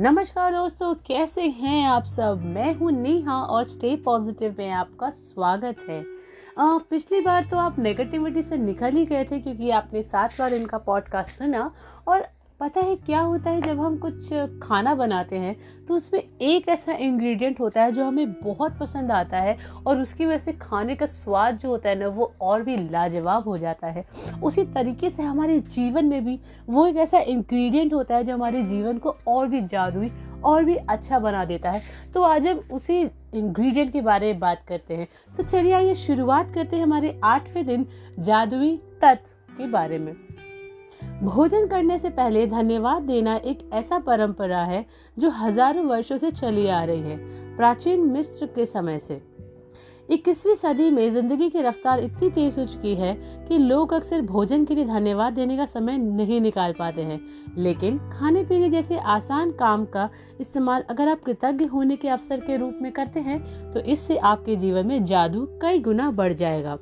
नमस्कार दोस्तों कैसे हैं आप सब? मैं हूँ नेहा और स्टे पॉजिटिव में आपका स्वागत है। आ, पिछली बार तो आप नेगेटिविटी से निकल ही गए थे क्योंकि आपने सात बार इनका पॉडकास्ट सुना और पता है क्या होता है? जब हम कुछ खाना बनाते हैं तो उसमें एक ऐसा इंग्रेडिएंट होता है जो हमें बहुत पसंद आता है और उसकी वजह से खाने का स्वाद जो होता है ना, वो और भी लाजवाब हो जाता है। उसी तरीके से हमारे जीवन में भी वो एक ऐसा इंग्रेडिएंट होता है जो हमारे जीवन को और भी जादुई और भी अच्छा बना देता है। तो आज हम उसी इंग्रेडिएंट के बारे में बात करते हैं। तो चलिए आइए शुरुआत करते हैं हमारे आठवें दिन जादुई तत्व के बारे में। भोजन करने से पहले धन्यवाद देना एक ऐसा परंपरा है जो हज़ारों वर्षों से चली आ रही है, प्राचीन मिस्र के समय से। इक्कीसवीं सदी में ज़िंदगी की रफ्तार इतनी तेज हो चुकी है कि लोग अक्सर भोजन के लिए धन्यवाद देने का समय नहीं निकाल पाते हैं। लेकिन खाने पीने जैसे आसान काम का इस्तेमाल अगर आप कृतज्ञ होने के अवसर के रूप में करते हैं तो इससे आपके जीवन में जादू कई गुना बढ़ जाएगा।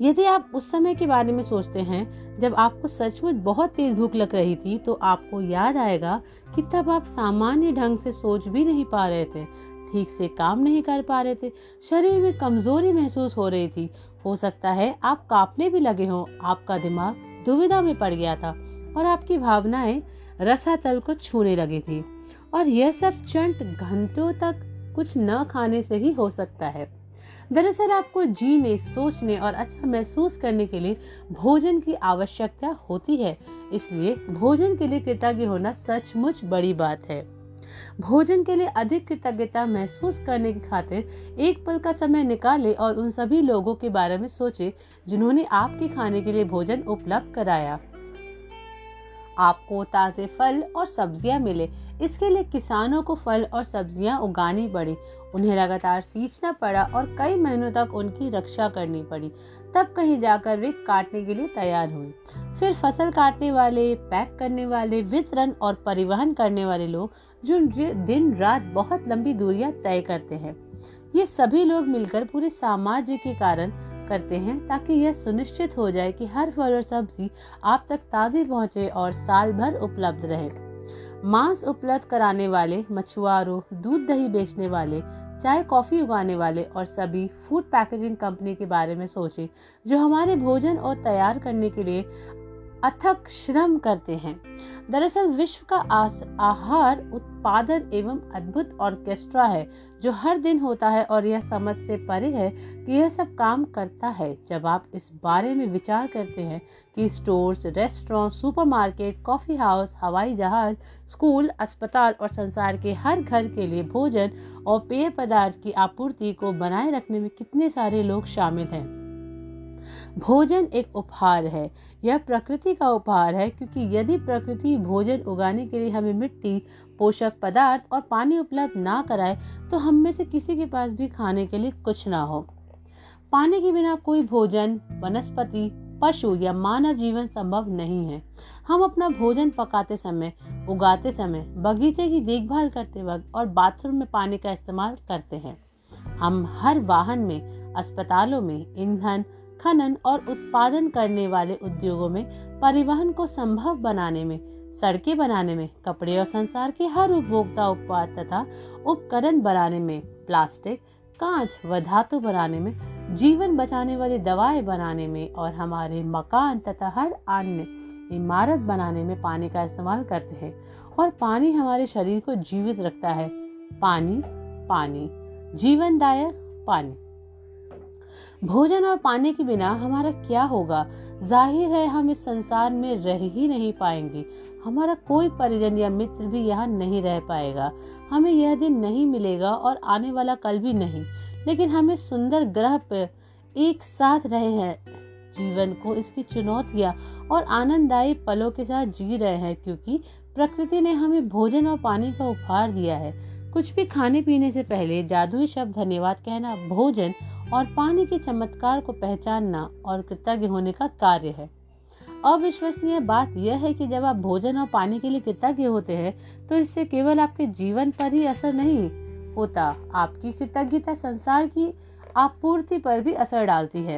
यदि आप उस समय के बारे में सोचते हैं, जब आपको सचमुच बहुत तेज भूख लग रही थी तो आपको याद आएगा कि तब आप सामान्य ढंग से सोच भी नहीं पा रहे थे, ठीक से काम नहीं कर पा रहे थे, शरीर में कमज़ोरी महसूस हो रही थी। हो सकता है आप कांपने भी लगे हों, आपका दिमाग दुविधा में पड़ गया था और आपकी भावनाएँ रसातल को छूने लगी थी। और यह सब चंट घंटों तक कुछ न खाने से ही हो सकता है। दरअसल आपको जीने, सोचने और अच्छा महसूस करने के लिए भोजन की आवश्यकता होती है। इसलिए भोजन के लिए कृतज्ञ होना सचमुच बड़ी बात है। भोजन के लिए अधिक कृतज्ञता महसूस करने की खातिर एक पल का समय निकाले और उन सभी लोगों के बारे में सोचे जिन्होंने आपके खाने के लिए भोजन उपलब्ध कराया। आपको ताज़े फल और सब्ज़ियाँ मिले इसके लिए किसानों को फल और सब्ज़ियाँ उगानी पड़ी। उन्हें लगातार सींचना पड़ा और कई महीनों तक उनकी रक्षा करनी पड़ी। तब कहीं जाकर वे काटने के लिए तैयार हुए फिर फ़सल काटने वाले, पैक करने वाले, वितरण और परिवहन करने वाले लोग जो दिन रात बहुत लंबी दूरियाँ तय करते हैं। ये सभी लोग मिलकर पूरे सामाजिक के कारण करते हैं ताकि यह सुनिश्चित हो जाए कि हर फल और सब्ज़ी आप तक ताज़ी पहुँचे और साल भर उपलब्ध रहे। मांस उपलब्ध कराने वाले मछुआरों दूध दही बेचने वाले, चाय कॉफ़ी उगाने वाले और सभी फ़ूड पैकेजिंग कंपनी के बारे में सोचें, जो हमारे भोजन और तैयार करने के लिए अथक श्रम करते हैं। दरअसल विश्व का आहार, उत्पादन एवं अद्भुत ऑर्केस्ट्रा है, जो हर दिन होता है और यह समझ से परे है कि यह सब काम करता है। जब आप इस बारे में विचार करते हैं कि stores restaurant supermarket coffee house हवाई जहाज़ स्कूल अस्पताल और संसार के हर घर के लिए भोजन और पेय पदार्थ की आपूर्ति को बनाए रखने में कितने सारे लोग शामिल हैं। भोजन एक उपहार है। यह प्रकृति का उपहार है क्योंकि यदि प्रकृति भोजन उगाने के लिए हमें मिट्टी, पोषक पदार्थ और पानी उपलब्ध ना कराए तो हम में से किसी के पास भी खाने के लिए कुछ ना हो। पानी के बिना कोई भोजन, वनस्पति, पशु या मानव जीवन संभव नहीं है। हम अपना भोजन पकाते समय, उगाते समय, बगीचे की देखभाल करते वक्त और बाथरूम में पानी का इस्तेमाल करते हैं। हम हर वाहन में, अस्पतालों में, ईंधन खनन और उत्पादन करने वाले उद्योगों में, परिवहन को संभव बनाने में, सड़कें बनाने में, कपड़े और संसार के हर उपभोक्ता उत्पाद तथा उपकरण बनाने में, प्लास्टिक, कांच व धातु बनाने में, जीवन बचाने वाली दवाएँ बनाने में और हमारे मकान तथा हर अन्य इमारत बनाने में पानी का इस्तेमाल करते हैं। और पानी हमारे शरीर को जीवित रखता है। पानी पानी, जीवनदायक पानी। भोजन और पानी के बिना हमारा क्या होगा? ज़ाहिर है हम इस संसार में रह ही नहीं पाएँगे। हमारा कोई परिजन या मित्र भी यहाँ नहीं रह पाएगा। हमें यह दिन नहीं मिलेगा और आने वाला कल भी नहीं। लेकिन हमें सुंदर ग्रह पर एक साथ रहे हैं। जीवन को इसकी चुनौतियाँ और आनंददायी पलों के साथ जी रहे हैं क्योंकि प्रकृति ने हमें भोजन और पानी का उपहार दिया है। कुछ भी खाने पीने से पहले जादुई शब्द धन्यवाद कहना भोजन और पानी के चमत्कार को पहचानना और कृतज्ञ होने का कार्य है। अविश्वसनीय बात यह है कि जब आप भोजन और पानी के लिए कृतज्ञ होते हैं तो इससे केवल आपके जीवन पर ही असर नहीं होता। आपकी कृतज्ञता संसार की आपूर्ति पर भी असर डालती है।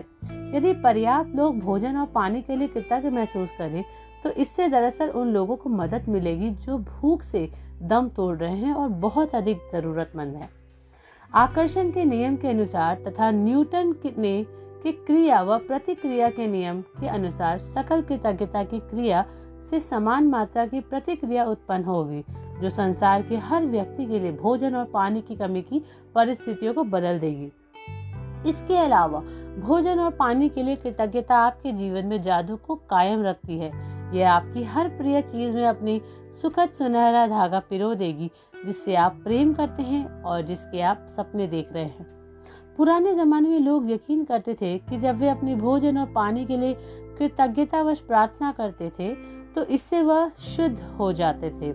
यदि पर्याप्त लोग भोजन और पानी के लिए कृतज्ञ महसूस करें तो इससे दरअसल उन लोगों को मदद मिलेगी जो भूख से दम तोड़ रहे हैं और बहुत अधिक जरूरतमंद है। आकर्षण के नियम के अनुसार तथा न्यूटन ने की क्रिया व प्रतिक्रिया के नियम के अनुसार सकल कृतज्ञता की क्रिया से समान मात्रा की प्रतिक्रिया उत्पन्न होगी, जो संसार के हर व्यक्ति के लिए भोजन और पानी की कमी की परिस्थितियों को बदल देगी। इसके अलावा, भोजन और पानी के लिए कृतज्ञता आपके जीवन में जादू को कायम रखती है। यह आपकी हर प्रिय चीज़ में अपनी सुखद सुनहरा धागा पिरो देगी जिससे आप प्रेम करते हैं और जिसके आप सपने देख रहे हैं। पुराने जमाने में लोग यकीन करते थे कि जब वे अपने भोजन और पानी के लिए कृतज्ञतावश प्रार्थना करते थे तो इससे वह शुद्ध हो जाते थे।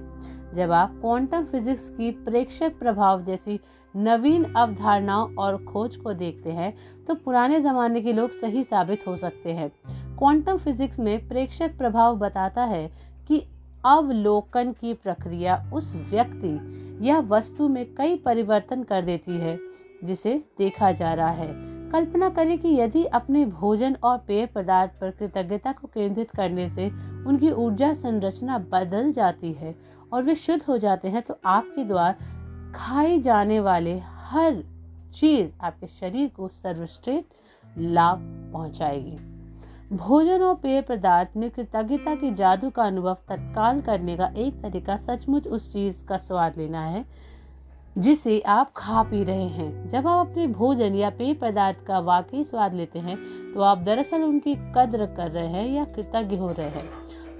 जब आप क्वांटम फिजिक्स की प्रेक्षक प्रभाव जैसी नवीन अवधारणाओं और खोज को देखते हैं तो पुराने जमाने के लोग सही साबित हो सकते हैं। क्वांटम फिजिक्स में प्रेक्षक प्रभाव बताता है कि अवलोकन की प्रक्रिया उस व्यक्ति या वस्तु में कई परिवर्तन कर देती है, जिसे देखा जा रहा है। कल्पना करें कि यदि अपने भोजन और पेय पदार्थ पर कृतज्ञता को केंद्रित करने से उनकी ऊर्जा संरचना बदल जाती है और वे शुद्ध हो जाते हैं तो आपके द्वार खाए जाने वाले हर चीज़ आपके शरीर को सर्वश्रेष्ठ लाभ पहुंचाएगी। भोजन और पेय पदार्थ में कृतज्ञता के जादू का अनुभव तत्काल करने का एक तरीका सचमुच उस चीज़ का स्वाद लेना है, जिसे आप खा पी रहे हैं। जब आप अपने भोजन या पेय पदार्थ का वाकई स्वाद लेते हैं तो आप दरअसल उनकी कद्र कर रहे हैं या कृतज्ञ हो रहे हैं।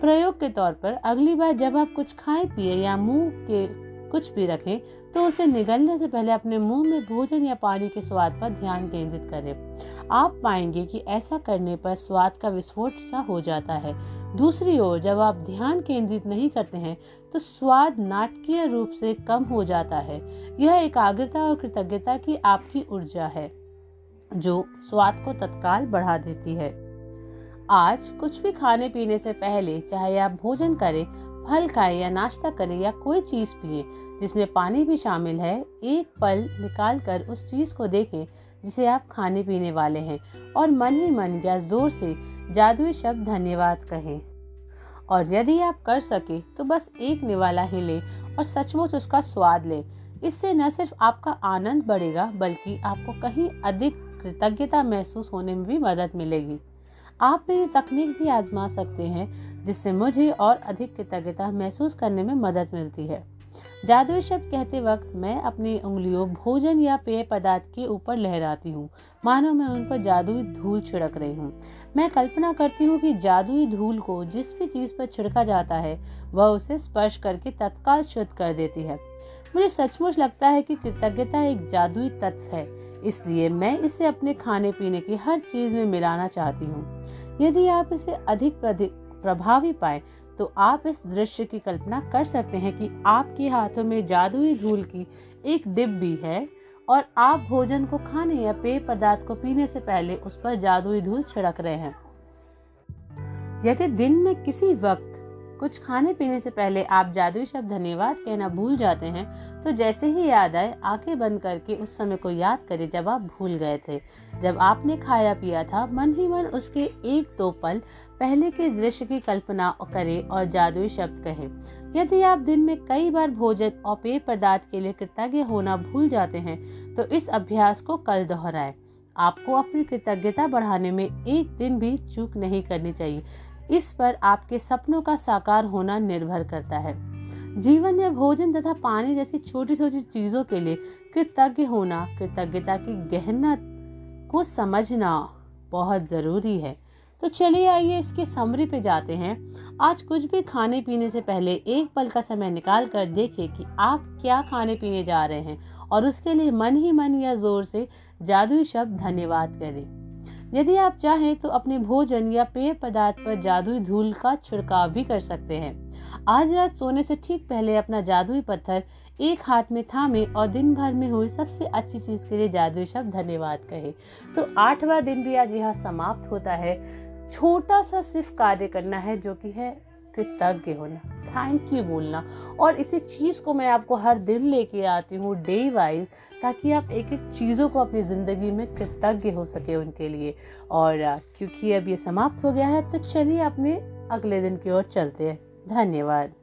प्रयोग के तौर पर अगली बार जब आप कुछ खाएँ, पिए या मुँह के कुछ भी रखें तो उसे निगलने से पहले अपने मुँह में भोजन या पानी के स्वाद पर ध्यान केंद्रित करें। आप पाएँगे कि ऐसा करने पर स्वाद का विस्फोट सा हो जाता है। दूसरी ओर, जब आप ध्यान केंद्रित नहीं करते हैं तो स्वाद नाटकीय रूप से कम हो जाता है। यह एकाग्रता और कृतज्ञता की आपकी ऊर्जा है, जो स्वाद को तत्काल बढ़ा देती है। आज कुछ भी खाने पीने से पहले, चाहे आप भोजन करें फल खाएँ या नाश्ता करें या कोई चीज़ पिए, जिसमें पानी भी शामिल है, एक पल निकाल कर उस चीज़ को देखें, जिसे आप खाने पीने वाले हैं, और मन ही मन या ज़ोर से जादुई शब्द धन्यवाद कहें। और यदि आप कर सके तो बस एक निवाला ही ले और सचमुच उसका स्वाद ले। इससे न सिर्फ़ आपका आनंद बढ़ेगा, बल्कि आपको कहीं अधिक कृतज्ञता महसूस होने में भी मदद मिलेगी। आप मेरी तकनीक भी आजमा सकते हैं जिससे मुझे और अधिक कृतज्ञता महसूस करने में मदद मिलती है। जादुई शब्द कहते वक्त मैं अपनी उंगलियों, भोजन या पेय पदार्थ के ऊपर लहराती हूँ। मानो मैं उन पर जादुई धूल छिड़क रही हूँ। मैं कल्पना करती हूँ कि जादुई धूल को जिस भी चीज़ पर छिड़का जाता है, वह उसे स्पर्श करके तत्काल शुद्ध कर देती है। मुझे सचमुच लगता है कि कृतज्ञता एक जादुई तत्व है, इसलिए मैं इसे अपने खाने पीने की हर चीज़ में मिलाना चाहती हूँ। यदि आप इसे अधिक प्रभावी पाए तो आप इस दृश्य की कल्पना कर सकते हैं कि आपके हाथों में जादुई धूल की एक डिब्बी है और आप भोजन को खाने या पेय पदार्थ को पीने से पहले उस पर जादुई धूल छिड़क रहे हैं। यदि दिन में किसी वक्त कुछ खाने पीने से पहले आप जादुई शब्द धन्यवाद कहना भूल जाते हैं तो जैसे ही याद आए, आँखें बंद करके उस समय को याद करें जब आप भूल गए थे। जब आपने खाया पिया था, मन ही मन उसके एक दो पल पहले के दृश्य की कल्पना करें और जादुई शब्द कहें। यदि आप दिन में कई बार भोजन और पेय पदार्थ के लिए कृतज्ञ होना भूल जाते हैं तो इस अभ्यास को कल दोहराएँ। आपको अपनी कृतज्ञता बढ़ाने में एक दिन भी चूक नहीं करनी चाहिए। इस पर आपके सपनों का साकार होना निर्भर करता है। जीवन में भोजन तथा पानी जैसी छोटी छोटी चीज़ों के लिए कृतज्ञ होना, कृतज्ञता की गहना को समझना बहुत ज़रूरी है। तो चलिए आइए इसके समरी पे जाते हैं। आज कुछ भी खाने पीने से पहले एक पल का समय निकाल कर देखें कि आप क्या खाने पीने जा रहे हैं और उसके लिए मन ही मन या ज़ोर से जादुई शब्द धन्यवाद करें। यदि आप चाहें तो अपने भोजन या पेय पदार्थ पर जादुई धूल का छिड़काव भी कर सकते हैं। आज रात सोने से ठीक पहले अपना जादुई पत्थर एक हाथ में थामे और दिन भर में हुई सबसे अच्छी चीज़ के लिए जादुई शब्द धन्यवाद कहे। तो आठवां दिन भी आज यहाँ समाप्त होता है। छोटा सा सिर्फ़ कार्य करना है जो कि है कृतज्ञ होना। थैंक यू बोलना। और इसी चीज़ को मैं आपको हर दिन लेके आती हूँ डे वाइज ताकि आप एक एक चीज़ों को अपनी ज़िंदगी में कृतज्ञ हो सके उनके लिए। और क्योंकि अब ये समाप्त हो गया है तो चलिए अपने अगले दिन की ओर चलते हैं। धन्यवाद।